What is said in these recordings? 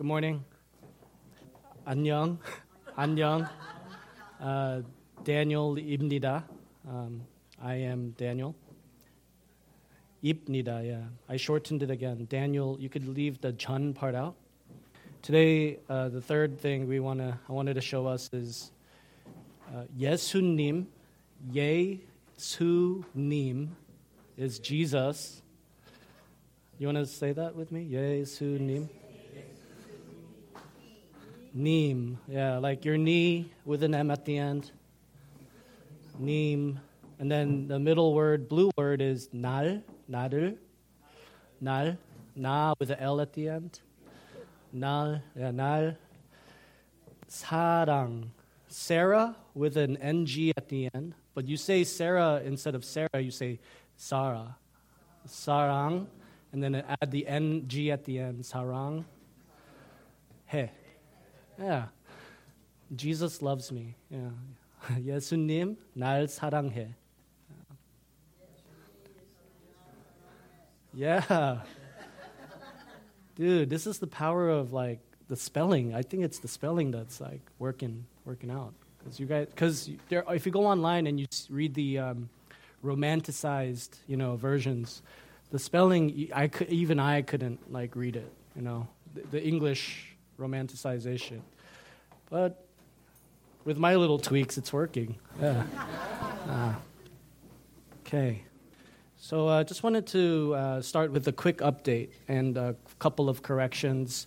Good morning. 안녕. 안녕. Uh, Daniel 입니다. Um, I am Daniel. 입니다, yeah. I shortened it again. Daniel, you could leave the 전 part out. Today, uh, the third thing we wanna, I wanted to show us is uh, 예수님, 예수님 is Jesus. You want to say that with me? 예수님. Neem. Yeah, like your knee with an M at the end. Neem. And then the middle word, blue word, is nal, nadel, nal, na with an L at the end. Nal, yeah, nal. Sarang, Sarah with an NG at the end. But you say Sarah instead of Sarah, you say Sarah. Sarang, and then add the NG at the end, sarang. He. Yeah. Jesus loves me. Yeah. 예수님 날 사랑해. Yeah. Dude, this is the power of like the spelling. I think it's the spelling that's like working working out. Cuz you guys cuz if you go online and you read the um, romanticized, you know, versions, the spelling I could, even I couldn't like read it, you know. The, the English romanticization. But with my little tweaks, it's working. Yeah. Uh, okay. So I uh, just wanted to uh, start with a quick update and a couple of corrections.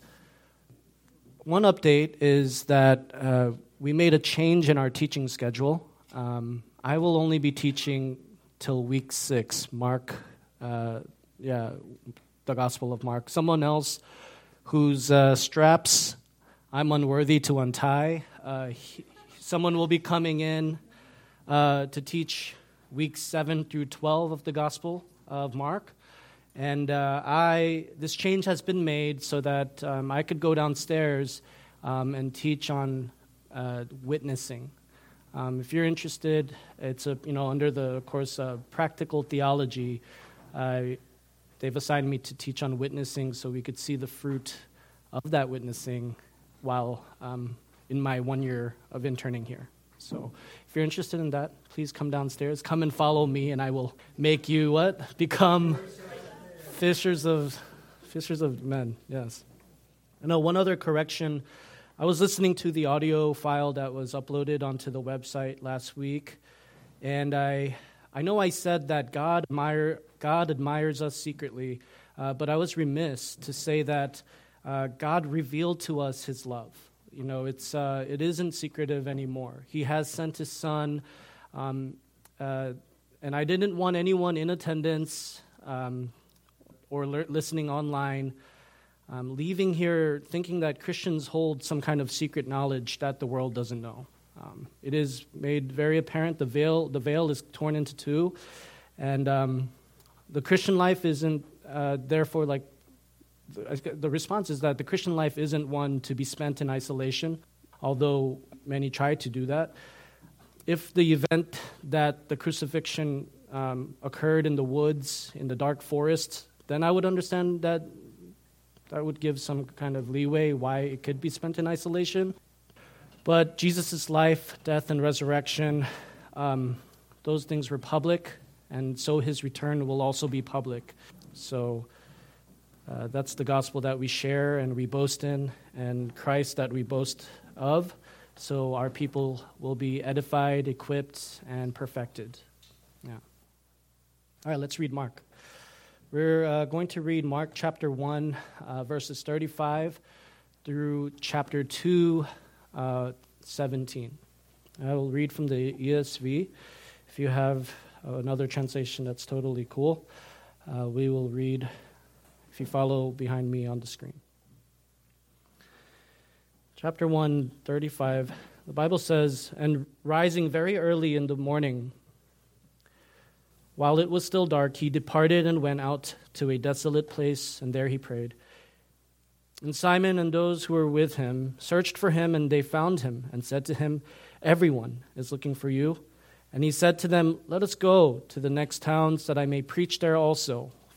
One update is that uh, we made a change in our teaching schedule. Um, I will only be teaching till week six, Mark, uh, yeah, the Gospel of Mark. Someone else whose uh, straps I'm unworthy to untie. Uh, he, someone will be coming in uh, to teach weeks 7 through 12 of the Gospel of Mark. And uh, I, this change has been made so that um, I could go downstairs um, and teach on uh, witnessing. Um, if you're interested, it's a, you know under the course of practical theology. they've assigned me to teach on witnessing, so we could see the fruit of that witnessing while um, in my one year of interning here. So if you're interested in that, please come downstairs. Come and follow me, and I will make you what? Become fishers of fishers of men. Yes. I know one other correction. I was listening to the audio file that was uploaded onto the website last week, and I I know I said that God admire God admires us secretly, uh, but I was remiss to say that uh, God revealed to us his love. You know, it's, uh, it isn't secretive anymore. He has sent his son, um, uh, and I didn't want anyone in attendance um, or le- listening online um, leaving here thinking that Christians hold some kind of secret knowledge that the world doesn't know. Um, it is made very apparent the veil, the veil is torn into two, and um, the Christian life isn't uh, therefore like the response is that the Christian life isn't one to be spent in isolation, although many try to do that. If the event that the crucifixion um, occurred in the woods, in the dark forest, then I would understand that that would give some kind of leeway why it could be spent in isolation. But Jesus' life, death, and resurrection, um, those things were public, and so his return will also be public. So, uh, that's the gospel that we share and we boast in, and Christ that we boast of. So our people will be edified, equipped, and perfected. Yeah. All right, let's read Mark. We're uh, going to read Mark chapter 1, uh, verses 35 through chapter 2, uh, 17. I will read from the ESV. If you have another translation that's totally cool, uh, we will read if you follow behind me on the screen. Chapter 1, 35, the Bible says, And rising very early in the morning, while it was still dark, he departed and went out to a desolate place, and there he prayed. And Simon and those who were with him searched for him, and they found him, and said to him, Everyone is looking for you. And he said to them, Let us go to the next towns, that I may preach there also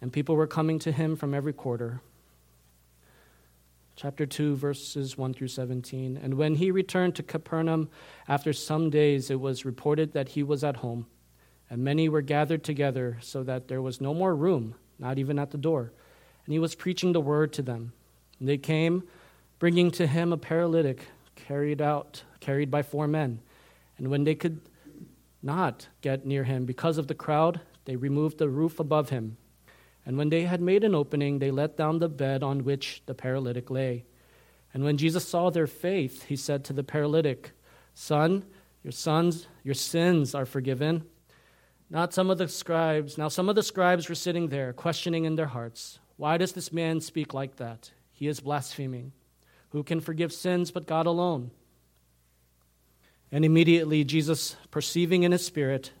and people were coming to him from every quarter. Chapter 2, verses 1 through 17. And when he returned to Capernaum after some days, it was reported that he was at home, and many were gathered together, so that there was no more room, not even at the door. And he was preaching the word to them. And they came, bringing to him a paralytic carried out, carried by four men. And when they could not get near him because of the crowd, they removed the roof above him. And when they had made an opening, they let down the bed on which the paralytic lay. And when Jesus saw their faith, he said to the paralytic, Son, your sons, your sins are forgiven. Not some of the scribes. Now some of the scribes were sitting there, questioning in their hearts, Why does this man speak like that? He is blaspheming. Who can forgive sins but God alone? And immediately Jesus, perceiving in his spirit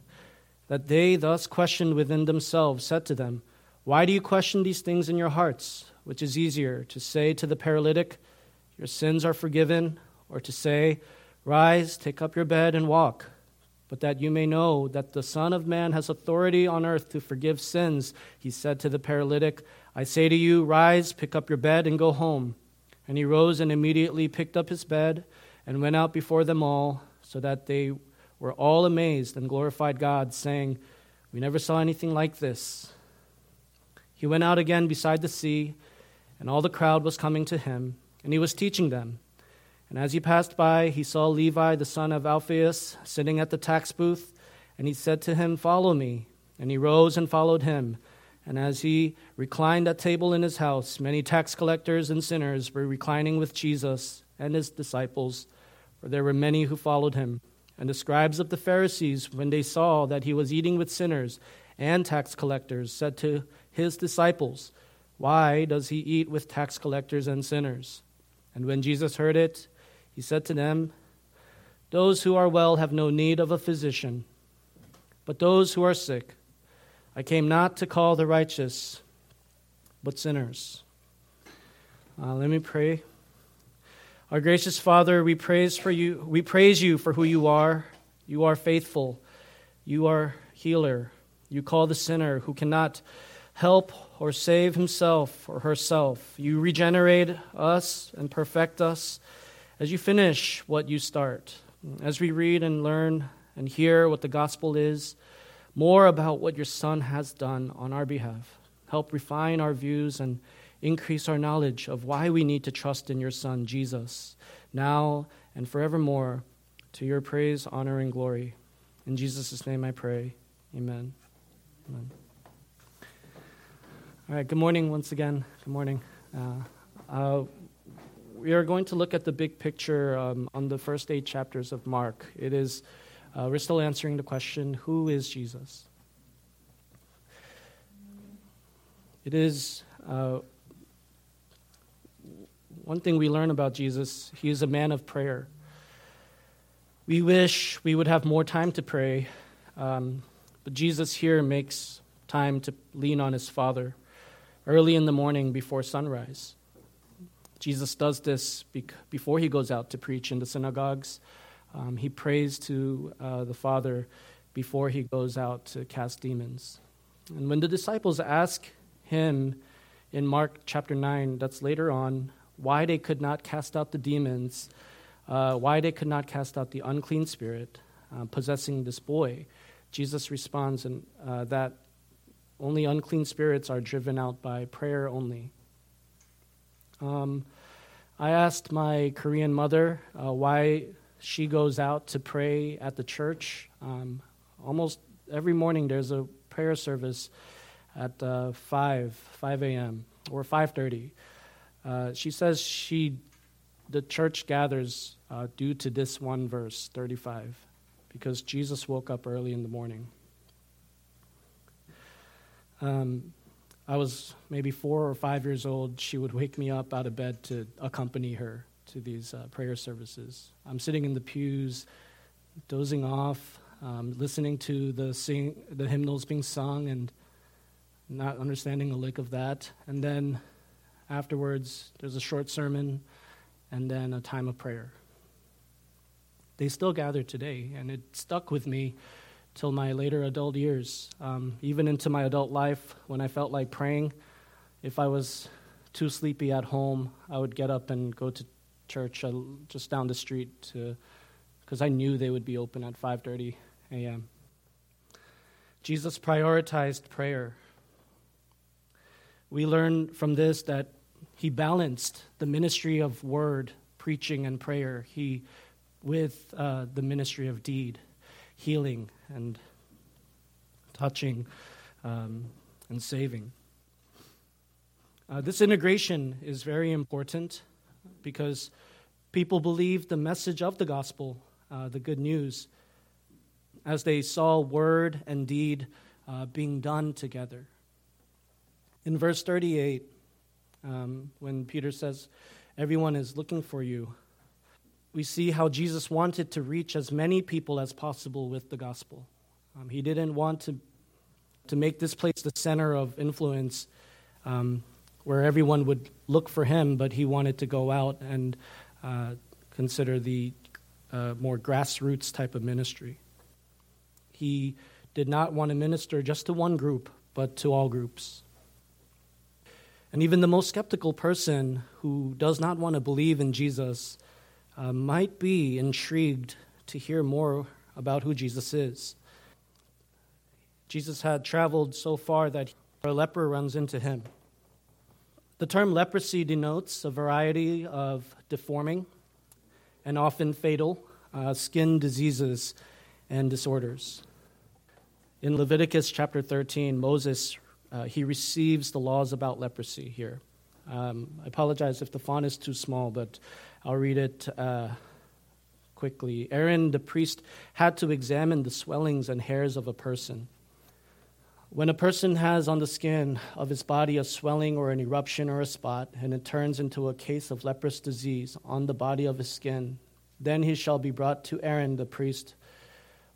that they thus questioned within themselves, said to them, Why do you question these things in your hearts? Which is easier, to say to the paralytic, Your sins are forgiven, or to say, Rise, take up your bed, and walk? But that you may know that the Son of Man has authority on earth to forgive sins, he said to the paralytic, I say to you, Rise, pick up your bed, and go home. And he rose and immediately picked up his bed and went out before them all so that they were all amazed and glorified God, saying, We never saw anything like this. He went out again beside the sea, and all the crowd was coming to him, and he was teaching them. And as he passed by, he saw Levi, the son of Alphaeus, sitting at the tax booth, and he said to him, Follow me. And he rose and followed him. And as he reclined at table in his house, many tax collectors and sinners were reclining with Jesus and his disciples for there were many who followed him. And the scribes of the Pharisees, when they saw that he was eating with sinners and tax collectors, said to his disciples, Why does he eat with tax collectors and sinners? And when Jesus heard it, he said to them, Those who are well have no need of a physician, but those who are sick. I came not to call the righteous, but sinners. Uh, let me pray. Our gracious Father, we praise for you. We praise you for who you are. You are faithful. You are healer. You call the sinner who cannot help or save himself or herself. You regenerate us and perfect us as you finish what you start. As we read and learn and hear what the gospel is, more about what your Son has done on our behalf. Help refine our views and increase our knowledge of why we need to trust in your Son, Jesus, now and forevermore, to your praise, honor, and glory. In Jesus' name I pray. Amen. Amen. All right, good morning once again. Good morning. Uh, uh, we are going to look at the big picture um, on the first eight chapters of Mark. It is, uh, we're still answering the question who is Jesus? It is uh, one thing we learn about Jesus, he is a man of prayer. We wish we would have more time to pray, um, but Jesus here makes time to lean on his Father early in the morning before sunrise. Jesus does this before he goes out to preach in the synagogues. Um, he prays to uh, the Father before he goes out to cast demons. And when the disciples ask him in Mark chapter 9, that's later on, why they could not cast out the demons, uh, why they could not cast out the unclean spirit uh, possessing this boy. Jesus responds in, uh, that only unclean spirits are driven out by prayer only. Um, I asked my Korean mother uh, why she goes out to pray at the church. Um, almost every morning there's a prayer service at uh, 5, 5 a.m. or 5.30. Uh, she says she, the church gathers uh, due to this one verse, 35, because Jesus woke up early in the morning. Um, I was maybe four or five years old. She would wake me up out of bed to accompany her to these uh, prayer services. I'm sitting in the pews, dozing off, um, listening to the sing, the hymnals being sung, and not understanding a lick of that. And then afterwards, there's a short sermon, and then a time of prayer. They still gather today, and it stuck with me till my later adult years. Um, even into my adult life, when I felt like praying, if I was too sleepy at home, I would get up and go to church uh, just down the street to, because I knew they would be open at 5:30 a.m. Jesus prioritized prayer. We learn from this that he balanced the ministry of word, preaching, and prayer he, with uh, the ministry of deed healing and touching um, and saving. Uh, this integration is very important because people believe the message of the gospel, uh, the good news, as they saw word and deed uh, being done together. In verse 38, um, when Peter says, Everyone is looking for you, we see how Jesus wanted to reach as many people as possible with the gospel. Um, he didn't want to, to make this place the center of influence um, where everyone would look for him, but he wanted to go out and uh, consider the uh, more grassroots type of ministry. He did not want to minister just to one group, but to all groups. And even the most skeptical person who does not want to believe in Jesus uh, might be intrigued to hear more about who Jesus is. Jesus had traveled so far that a leper runs into him. The term leprosy denotes a variety of deforming and often fatal uh, skin diseases and disorders. In Leviticus chapter 13, Moses uh, he receives the laws about leprosy here. Um, I apologize if the font is too small, but I'll read it uh, quickly. Aaron the priest had to examine the swellings and hairs of a person. When a person has on the skin of his body a swelling or an eruption or a spot, and it turns into a case of leprous disease on the body of his skin, then he shall be brought to Aaron the priest,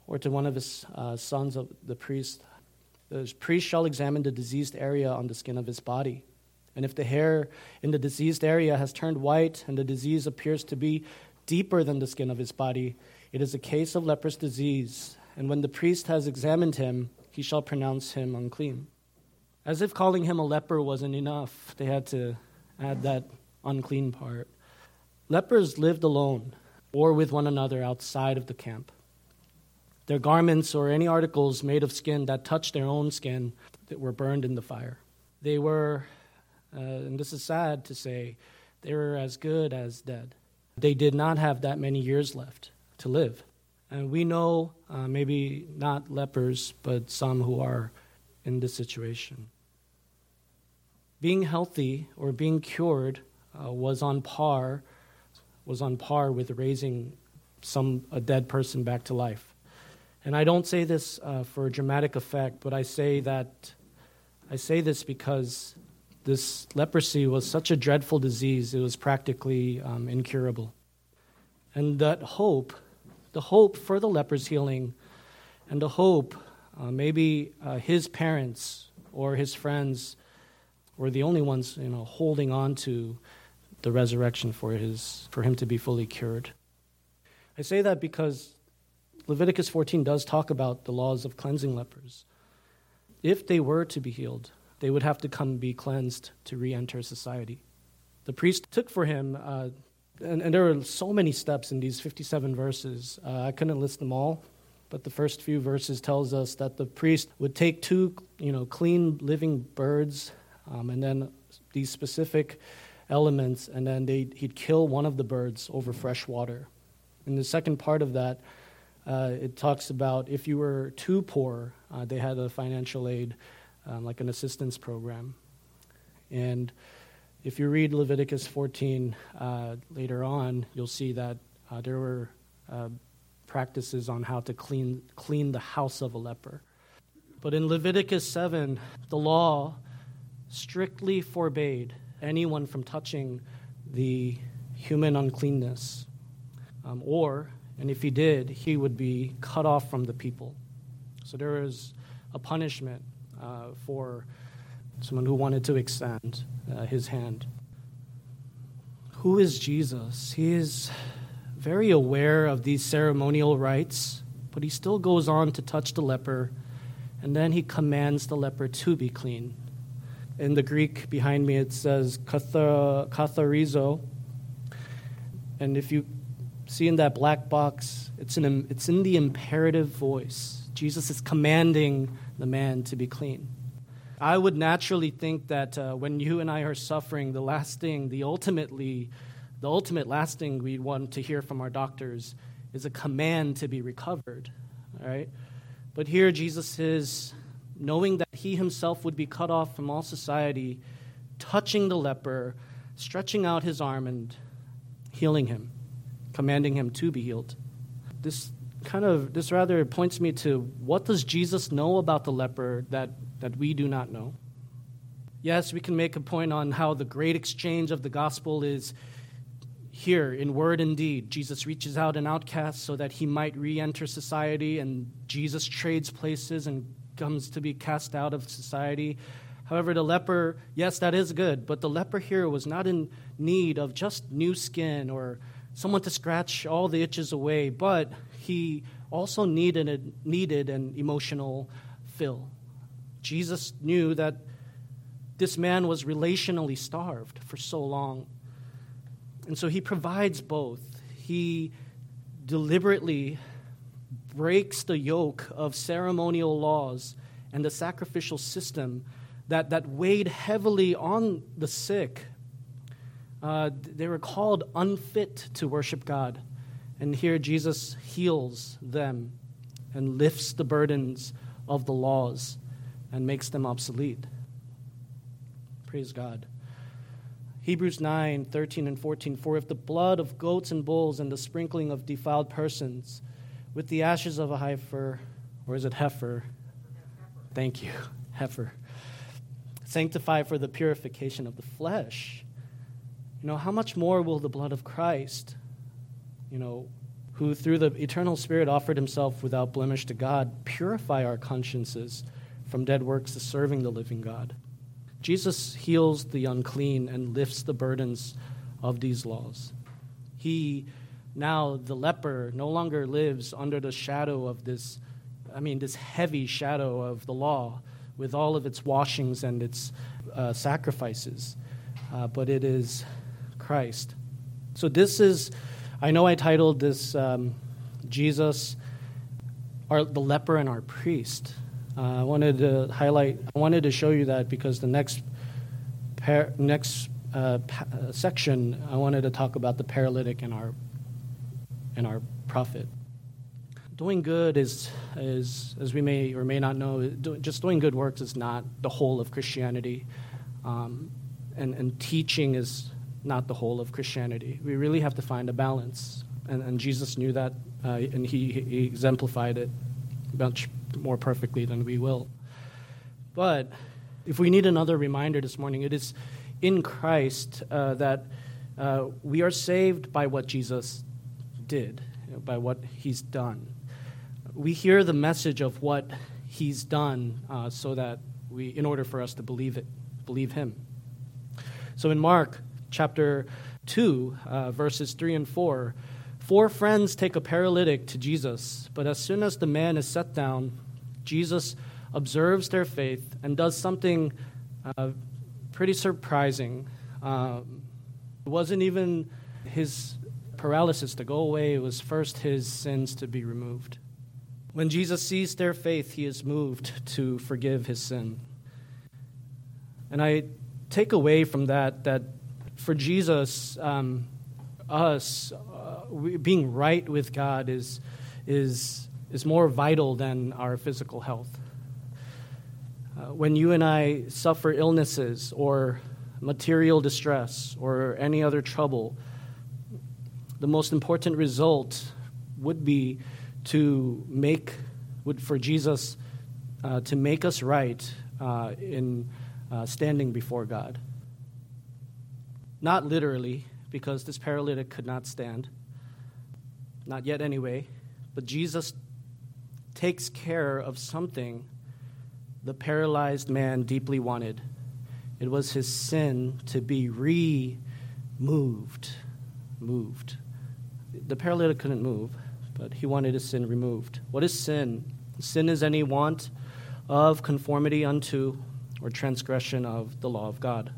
or to one of his uh, sons of the priest. The priest shall examine the diseased area on the skin of his body. And if the hair in the diseased area has turned white and the disease appears to be deeper than the skin of his body, it is a case of leprous disease. And when the priest has examined him, he shall pronounce him unclean. As if calling him a leper wasn't enough, they had to add that unclean part. Lepers lived alone or with one another outside of the camp. Their garments or any articles made of skin that touched their own skin that were burned in the fire. They were uh, and this is sad to say, they were as good as dead. They did not have that many years left to live. And we know, uh, maybe not lepers, but some who are in this situation. Being healthy or being cured uh, was on par was on par with raising some a dead person back to life. And I don't say this uh, for dramatic effect, but I say that I say this because this leprosy was such a dreadful disease, it was practically um, incurable. And that hope, the hope for the leper's healing, and the hope uh, maybe uh, his parents or his friends were the only ones you know, holding on to the resurrection for, his, for him to be fully cured. I say that because Leviticus 14 does talk about the laws of cleansing lepers. If they were to be healed, they would have to come be cleansed to re enter society. The priest took for him, uh, and, and, there are so many steps in these 57 verses. Uh, I couldn't list them all, but the first few verses tells us that the priest would take two, you know, clean living birds, um, and then these specific elements, and then he'd kill one of the birds over fresh water. In the second part of that, uh, it talks about if you were too poor, uh, they had a financial aid, um, like an assistance program. And if you read Leviticus 14 uh, later on, you'll see that uh, there were uh, practices on how to clean, clean the house of a leper. But in Leviticus 7, the law strictly forbade anyone from touching the human uncleanness. Um, or, and if he did, he would be cut off from the people. So there is a punishment for someone who wanted to extend uh, his hand. Who is Jesus? He is very aware of these ceremonial rites, but he still goes on to touch the leper and then he commands the leper to be clean. In the Greek behind me, it says katharizo. And if you see in that black box, it's in, it's in the imperative voice. Jesus is commanding the man to be clean. I would naturally think that uh, when you and I are suffering, the last thing, the ultimately, the ultimate last thing we want to hear from our doctors is a command to be recovered. All right? But here Jesus is, knowing that he himself would be cut off from all society, touching the leper, stretching out his arm and healing him, commanding him to be healed. This kind of this rather points me to what does Jesus know about the leper that, that we do not know? Yes, we can make a point on how the great exchange of the gospel is here, in word and deed, Jesus reaches out an outcast so that he might re enter society, and Jesus trades places and comes to be cast out of society. However, the leper, yes, that is good, but the leper here was not in need of just new skin or someone to scratch all the itches away, but he also needed, needed an emotional fill. Jesus knew that this man was relationally starved for so long. And so he provides both. He deliberately breaks the yoke of ceremonial laws and the sacrificial system that, that weighed heavily on the sick. Uh, they were called unfit to worship God. And here Jesus heals them and lifts the burdens of the laws and makes them obsolete. Praise God. Hebrews 9, 13 and 14. For if the blood of goats and bulls and the sprinkling of defiled persons with the ashes of a heifer, or is it heifer? Thank you, heifer. Sanctify for the purification of the flesh. You know, how much more will the blood of Christ, you know, who through the eternal Spirit offered himself without blemish to God, purify our consciences from dead works to serving the living God? Jesus heals the unclean and lifts the burdens of these laws. He, now the leper, no longer lives under the shadow of this, I mean, this heavy shadow of the law with all of its washings and its uh, sacrifices, uh, but it is Christ. So this is, I know I titled this um, Jesus, our, the leper and our priest. Uh, I wanted to highlight, I wanted to show you that because the next, par, next uh, pa- uh, section, I wanted to talk about the paralytic and our, and our prophet. Doing good is, is, as we may or may not know, do, just doing good works is not the whole of Christianity. Um, and, and teaching is not the whole of Christianity. We really have to find a balance. And, and Jesus knew that, uh, and he, he exemplified it much more perfectly than we will. But if we need another reminder this morning, it is in Christ uh, that uh, we are saved by what Jesus did, by what he's done. We hear the message of what he's done uh, so that we, in order for us to believe it, believe him. So in Mark chapter 2, uh, verses 3 and 4, four friends take a paralytic to Jesus, but as soon as the man is set down, Jesus observes their faith and does something uh, pretty surprising. Um, it wasn't even his paralysis to go away, it was first his sins to be removed. When Jesus sees their faith, he is moved to forgive his sin. And I take away from that that for Jesus, um, us uh, we, being right with God is, is, is more vital than our physical health. Uh, when you and I suffer illnesses or material distress or any other trouble, the most important result would be to make, would for Jesus uh, to make us right uh, in uh, standing before God. Not literally, because this paralytic could not stand. Not yet, anyway. But Jesus takes care of something the paralyzed man deeply wanted. It was his sin to be removed. Moved. The paralytic couldn't move, but he wanted his sin removed. What is sin? Sin is any want of conformity unto or transgression of the law of God.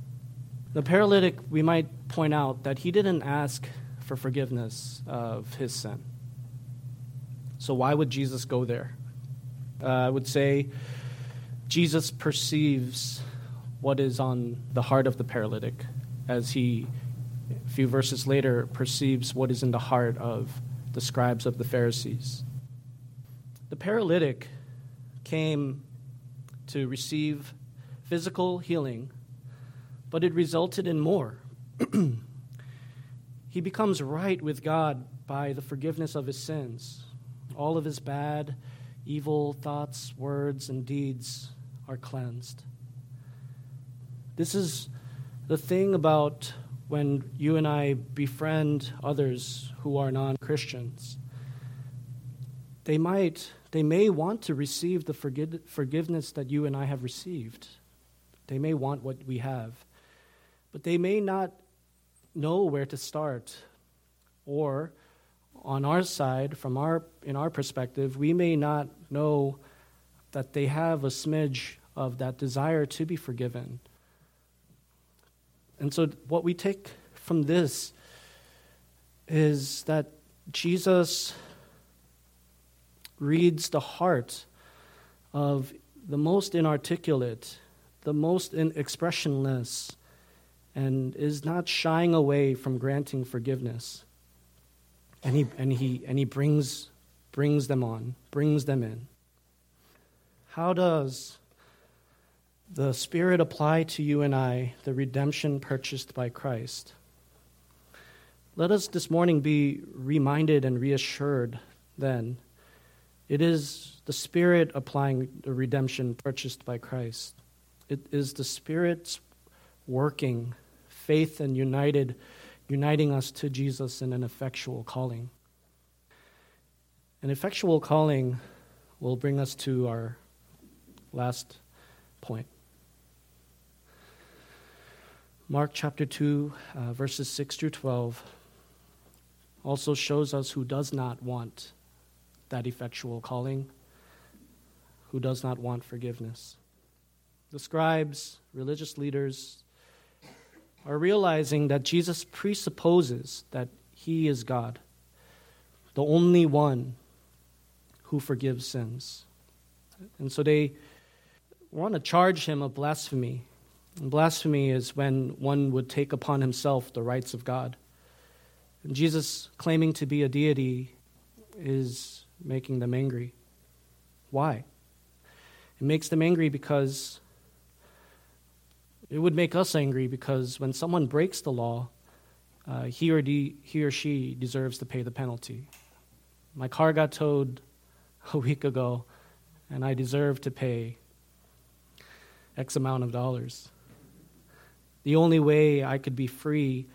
The paralytic, we might point out that he didn't ask for forgiveness of his sin. So, why would Jesus go there? Uh, I would say Jesus perceives what is on the heart of the paralytic as he, a few verses later, perceives what is in the heart of the scribes of the Pharisees. The paralytic came to receive physical healing, but it resulted in more. he becomes right with God by the forgiveness of his sins. All of his bad, evil thoughts, words, and deeds are cleansed. This is the thing about when you and I befriend others who are non Christians. They might, they may want to receive the forgiveness that you and I have received. They may want what we have, but they may not know where to start. Or, on our side, from our, in our perspective, we may not know that they have a smidge of that desire to be forgiven. And so, what we take from this is that Jesus reads the heart of the most inarticulate, the most expressionless, and is not shying away from granting forgiveness. And he, and he, and he brings, brings them on, brings them in. How does the Spirit apply to you and I the redemption purchased by Christ? Let us this morning be reminded and reassured then. It is the Spirit applying the redemption purchased by Christ. It is the Spirit's working, faith and united, uniting us to Jesus in an effectual calling. An effectual calling will bring us to our last point. Mark chapter 2, uh, verses 6 through 12, also shows us who does not want that effectual calling, who does not want forgiveness. The scribes, religious leaders, are realizing that Jesus presupposes that he is God, the only one who forgives sins. And so they want to charge him of blasphemy. And blasphemy is when one would take upon himself the rights of God. And Jesus claiming to be a deity is making them angry. Why? It makes them angry because it would make us angry because when someone breaks the law, uh, he, or de- he or she deserves to pay the penalty. My car got towed a week ago, and I deserve to pay X amount of dollars. The only way I could be free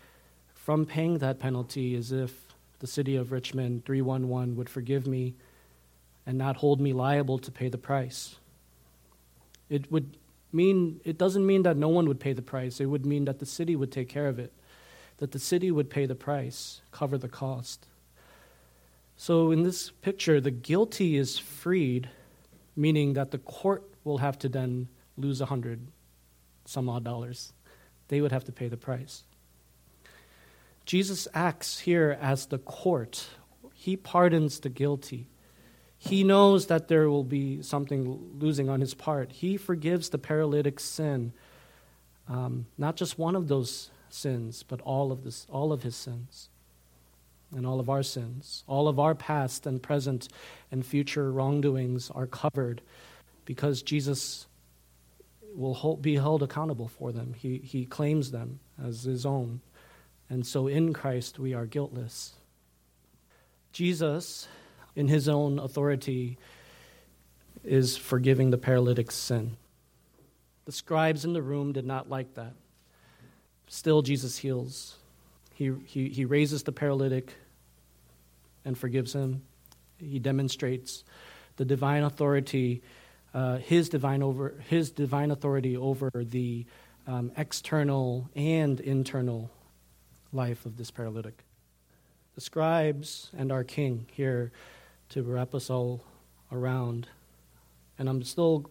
from paying that penalty is if the city of Richmond 311 would forgive me and not hold me liable to pay the price. It would mean it doesn't mean that no one would pay the price. It would mean that the city would take care of it. That the city would pay the price, cover the cost. So in this picture, the guilty is freed, meaning that the court will have to then lose a hundred some odd dollars. They would have to pay the price. Jesus acts here as the court. He pardons the guilty. He knows that there will be something losing on his part. He forgives the paralytic's sin. Um, not just one of those sins, but all of this, all of his sins and all of our sins. All of our past and present and future wrongdoings are covered because Jesus will hold, be held accountable for them. He, he claims them as his own. And so in Christ we are guiltless. Jesus, in his own authority, is forgiving the paralytic's sin. The scribes in the room did not like that. Still, Jesus heals. He, he, he raises the paralytic and forgives him. He demonstrates the divine authority, uh, his, divine over, his divine authority over the um, external and internal life of this paralytic. The scribes and our king here to wrap us all around. And I'm still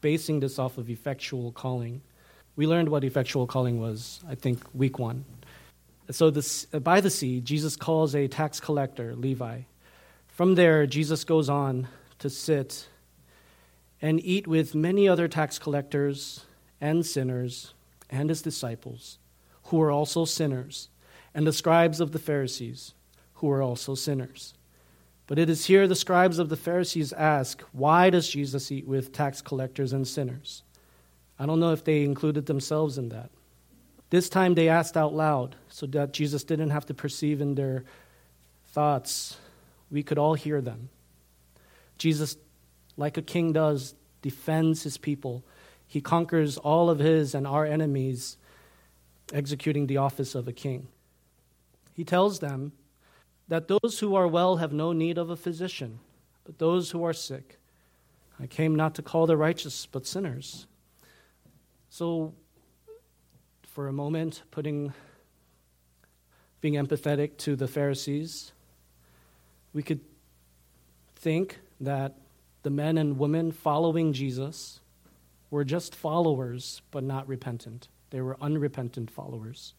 basing this off of effectual calling. We learned what effectual calling was, I think, week one. So, this, by the sea, Jesus calls a tax collector, Levi. From there, Jesus goes on to sit and eat with many other tax collectors and sinners and his disciples, who were also sinners, and the scribes of the Pharisees, who were also sinners. But it is here the scribes of the Pharisees ask, Why does Jesus eat with tax collectors and sinners? I don't know if they included themselves in that. This time they asked out loud so that Jesus didn't have to perceive in their thoughts. We could all hear them. Jesus, like a king does, defends his people. He conquers all of his and our enemies, executing the office of a king. He tells them that those who are well have no need of a physician, but those who are sick. I came not to call the righteous, but sinners. So, for a moment, putting being empathetic to the Pharisees, we could think that the men and women following Jesus were just followers, but not repentant. They were unrepentant followers.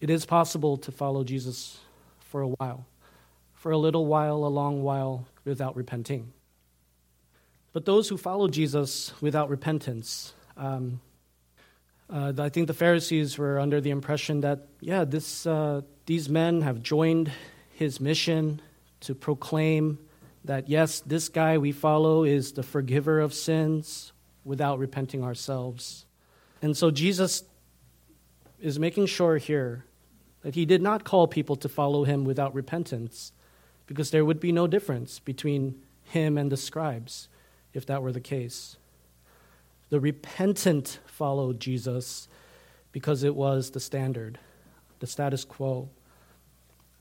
It is possible to follow Jesus for a while, for a little while, a long while, without repenting. But those who follow Jesus without repentance, um, uh, I think the Pharisees were under the impression that, yeah, this, uh, these men have joined his mission to proclaim that, yes, this guy we follow is the forgiver of sins without repenting ourselves. And so Jesus is making sure here that he did not call people to follow him without repentance, because there would be no difference between him and the scribes if that were the case. The repentant followed Jesus because it was the standard, the status quo.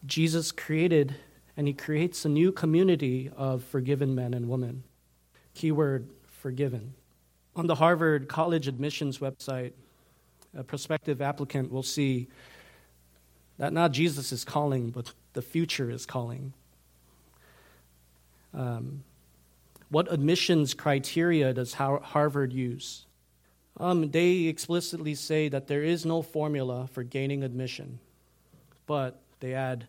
Jesus created and he creates a new community of forgiven men and women. Keyword forgiven. On the Harvard College admissions website, a prospective applicant will see that not Jesus is calling, but the future is calling. Um, what admissions criteria does Harvard use? Um, they explicitly say that there is no formula for gaining admission, but they add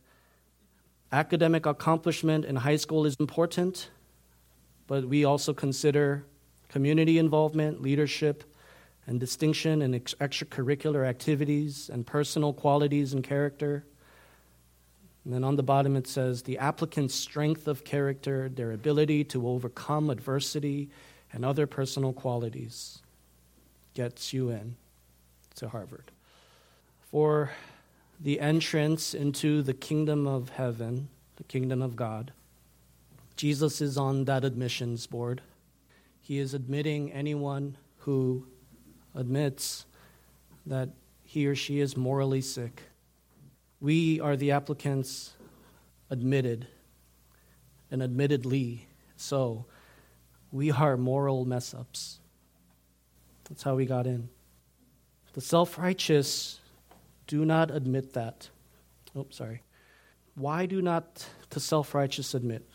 academic accomplishment in high school is important, but we also consider community involvement, leadership, and distinction in ex- extracurricular activities and personal qualities and character. And then on the bottom it says the applicant's strength of character, their ability to overcome adversity, and other personal qualities gets you in to Harvard. For the entrance into the kingdom of heaven, the kingdom of God, Jesus is on that admissions board. He is admitting anyone who admits that he or she is morally sick. We are the applicants admitted, and admittedly so. We are moral mess ups. That's how we got in. The self righteous do not admit that. Oh, sorry. Why do not the self righteous admit?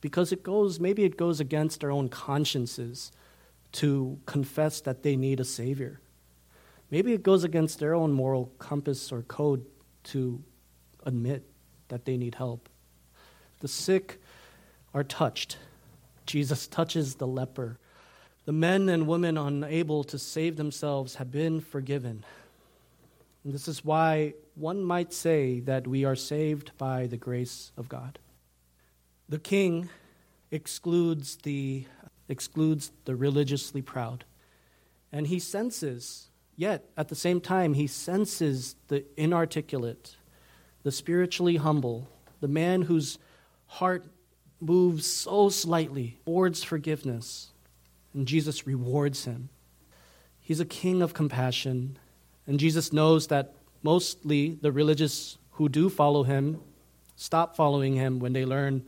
Because it goes, maybe it goes against our own consciences to confess that they need a Savior. Maybe it goes against their own moral compass or code to admit that they need help. The sick are touched. Jesus touches the leper. The men and women unable to save themselves have been forgiven. And this is why one might say that we are saved by the grace of God. The king excludes the, excludes the religiously proud. And he senses, yet at the same time, he senses the inarticulate, the spiritually humble, the man whose heart moves so slightly towards forgiveness. And Jesus rewards him. He's a king of compassion. And Jesus knows that mostly the religious who do follow him stop following him when they learn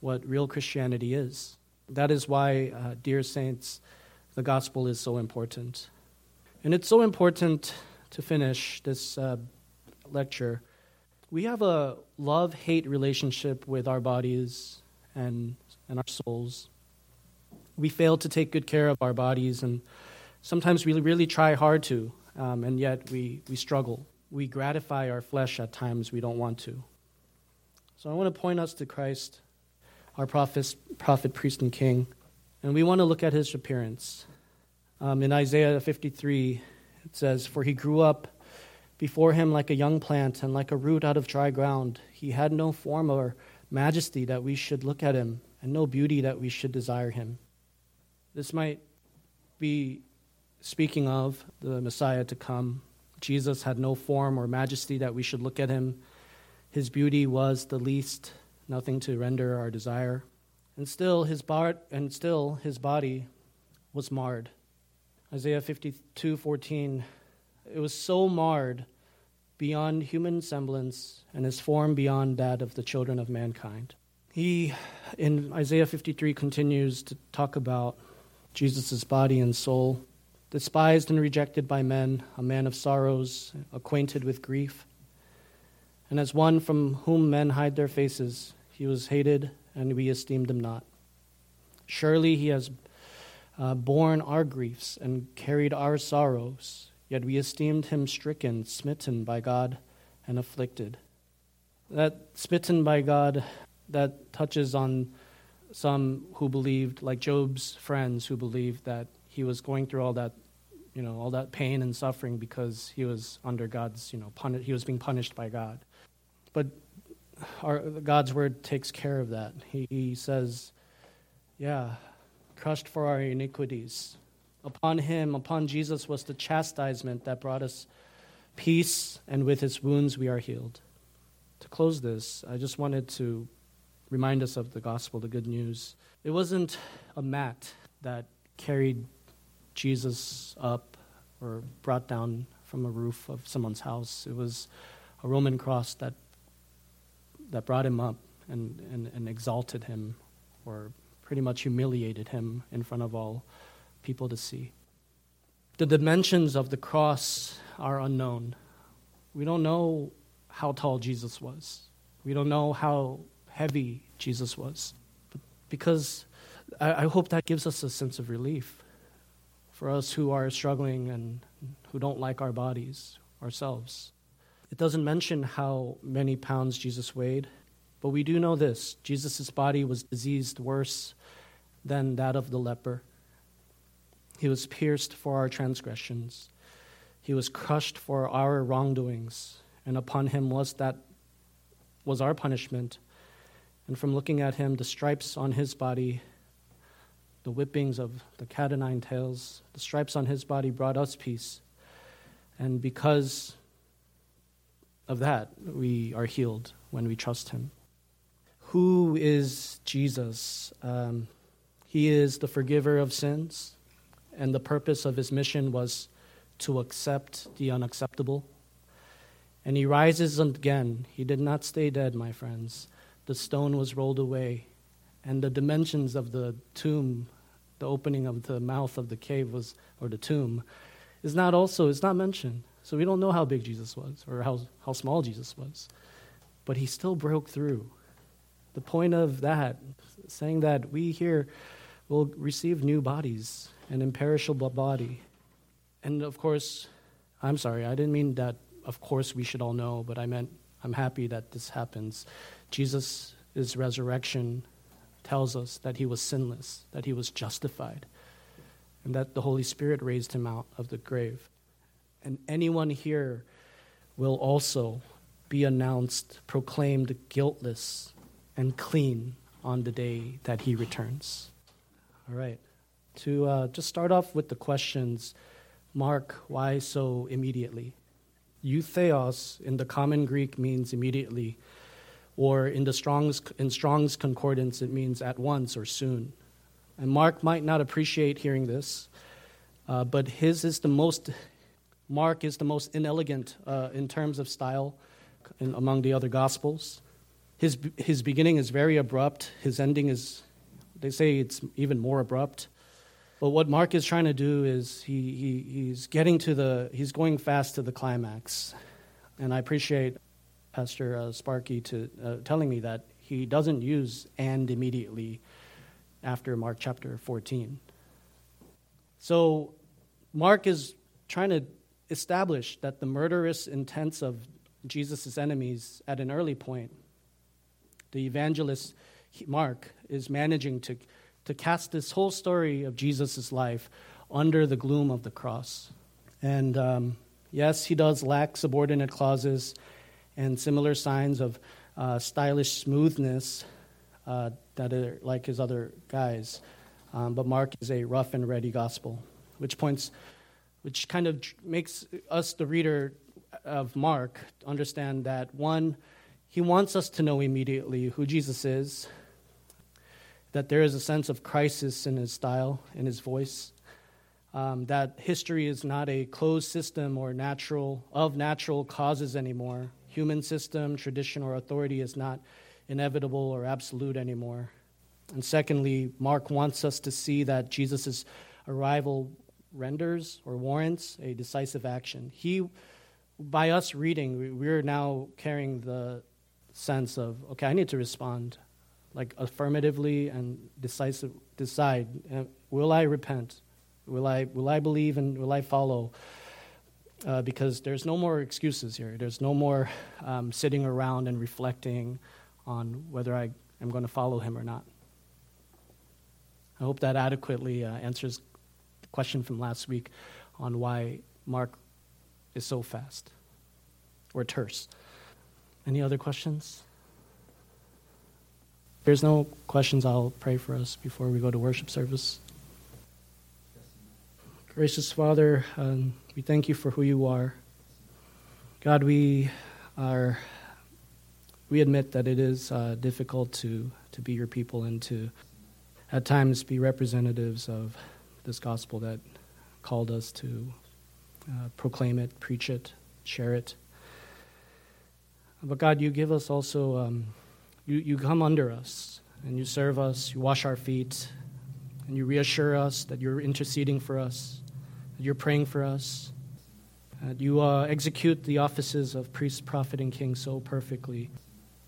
what real Christianity is. That is why, uh, dear saints, the gospel is so important. And it's so important to finish this uh, lecture. We have a love hate relationship with our bodies and, and our souls. We fail to take good care of our bodies, and sometimes we really try hard to, um, and yet we, we struggle. We gratify our flesh at times we don't want to. So I want to point us to Christ our prophet, prophet, priest, and king. And we want to look at his appearance. Um, in Isaiah 53, it says, For he grew up before him like a young plant and like a root out of dry ground. He had no form or majesty that we should look at him, and no beauty that we should desire him. This might be speaking of the Messiah to come. Jesus had no form or majesty that we should look at him. His beauty was the least nothing to render our desire. And still his bar- and still his body was marred. Isaiah 52:14 It was so marred beyond human semblance and his form beyond that of the children of mankind. He in Isaiah 53 continues to talk about Jesus' body and soul, despised and rejected by men, a man of sorrows, acquainted with grief. And as one from whom men hide their faces, he was hated, and we esteemed him not. Surely he has uh, borne our griefs and carried our sorrows, yet we esteemed him stricken, smitten by God, and afflicted. That smitten by God, that touches on some who believed, like Job's friends who believed that he was going through all that, you know, all that pain and suffering because he was under God's, you know, puni- he was being punished by God. But our, God's word takes care of that. He, he says, Yeah, crushed for our iniquities. Upon him, upon Jesus, was the chastisement that brought us peace, and with his wounds we are healed. To close this, I just wanted to remind us of the gospel, the good news. It wasn't a mat that carried Jesus up or brought down from a roof of someone's house. It was a Roman cross that that brought him up and, and, and exalted him or pretty much humiliated him in front of all people to see. The dimensions of the cross are unknown. We don't know how tall Jesus was. We don't know how heavy Jesus was. But because I, I hope that gives us a sense of relief for us who are struggling and who don't like our bodies ourselves. It doesn't mention how many pounds Jesus weighed, but we do know this Jesus' body was diseased worse than that of the leper. He was pierced for our transgressions, he was crushed for our wrongdoings, and upon him was that was our punishment. And from looking at him, the stripes on his body, the whippings of the cat o' nine tails, the stripes on his body brought us peace. And because of that, we are healed when we trust Him. Who is Jesus? Um, he is the forgiver of sins, and the purpose of His mission was to accept the unacceptable. And He rises again. He did not stay dead, my friends. The stone was rolled away, and the dimensions of the tomb, the opening of the mouth of the cave was, or the tomb, is not also is not mentioned. So we don't know how big Jesus was or how, how small Jesus was. But he still broke through. The point of that, saying that we here will receive new bodies, an imperishable body. And of course, I'm sorry, I didn't mean that, of course, we should all know, but I meant I'm happy that this happens. Jesus' resurrection tells us that he was sinless, that he was justified, and that the Holy Spirit raised him out of the grave. And anyone here will also be announced, proclaimed guiltless and clean on the day that he returns. All right. To uh, just start off with the questions, Mark, why so immediately? Eutheos in the common Greek means immediately, or in the Strong's, in Strong's Concordance, it means at once or soon. And Mark might not appreciate hearing this, uh, but his is the most, Mark is the most inelegant uh, in terms of style in, among the other Gospels. His, his beginning is very abrupt, his ending is, they say it's even more abrupt. But what Mark is trying to do is he, he, he's getting to the, he's going fast to the climax. And I appreciate Pastor uh, Sparky to, uh, telling me that he doesn't use and immediately after Mark chapter 14. So Mark is trying to establish that the murderous intents of Jesus' enemies at an early point, the evangelist Mark is managing to to cast this whole story of Jesus' life under the gloom of the cross. And um, yes, he does lack subordinate clauses and similar signs of uh, stylish smoothness uh, that are like his other guys. Um, but Mark is a rough and ready gospel, which points, which kind of makes us, the reader of Mark, understand that one, he wants us to know immediately who Jesus is, that there is a sense of crisis in his style, in his voice, um, that history is not a closed system or natural of natural causes anymore. Human system, tradition, or authority is not inevitable or absolute anymore. And secondly, Mark wants us to see that Jesus' arrival renders or warrants a decisive action. He, by us reading, we're now carrying the sense of, okay, I need to respond like affirmatively and decisive, decide uh, will I repent? Will I, will I believe and will I follow? Uh, because there's no more excuses here. There's no more um, sitting around and reflecting on whether I am going to follow him or not. I hope that adequately uh, answers question from last week on why Mark is so fast or terse. Any other questions? there's no questions, I'll pray for us before we go to worship service. Gracious Father, um, we thank you for who you are. God, we are we admit that it is uh, difficult to, to be your people and to at times be representatives of this gospel that called us to uh, proclaim it, preach it, share it. But God, you give us also um, you, you come under us and you serve us, you wash our feet, and you reassure us that you're interceding for us, that you're praying for us, that you uh, execute the offices of priest, prophet, and king so perfectly.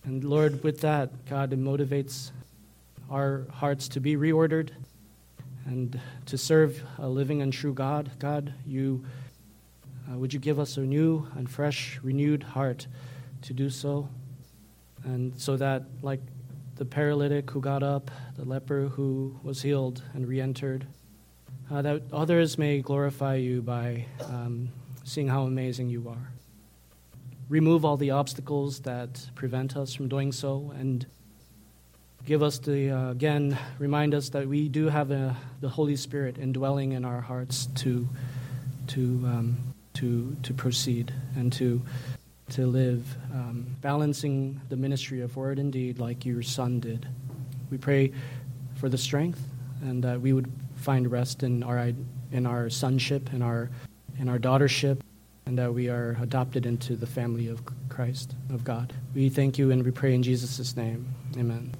And Lord, with that, God, it motivates our hearts to be reordered and to serve a living and true God. God, you uh, would you give us a new and fresh, renewed heart to do so? And so that, like the paralytic who got up, the leper who was healed and re entered, uh, that others may glorify you by um, seeing how amazing you are. Remove all the obstacles that prevent us from doing so and give us the, uh, again, remind us that we do have a, the Holy Spirit indwelling in our hearts to, to, um, to, to proceed and to to live, um, balancing the ministry of word and deed like your son did. We pray for the strength and that we would find rest in our, in our sonship, in our, in our daughtership, and that we are adopted into the family of Christ, of God. We thank you and we pray in Jesus' name. Amen.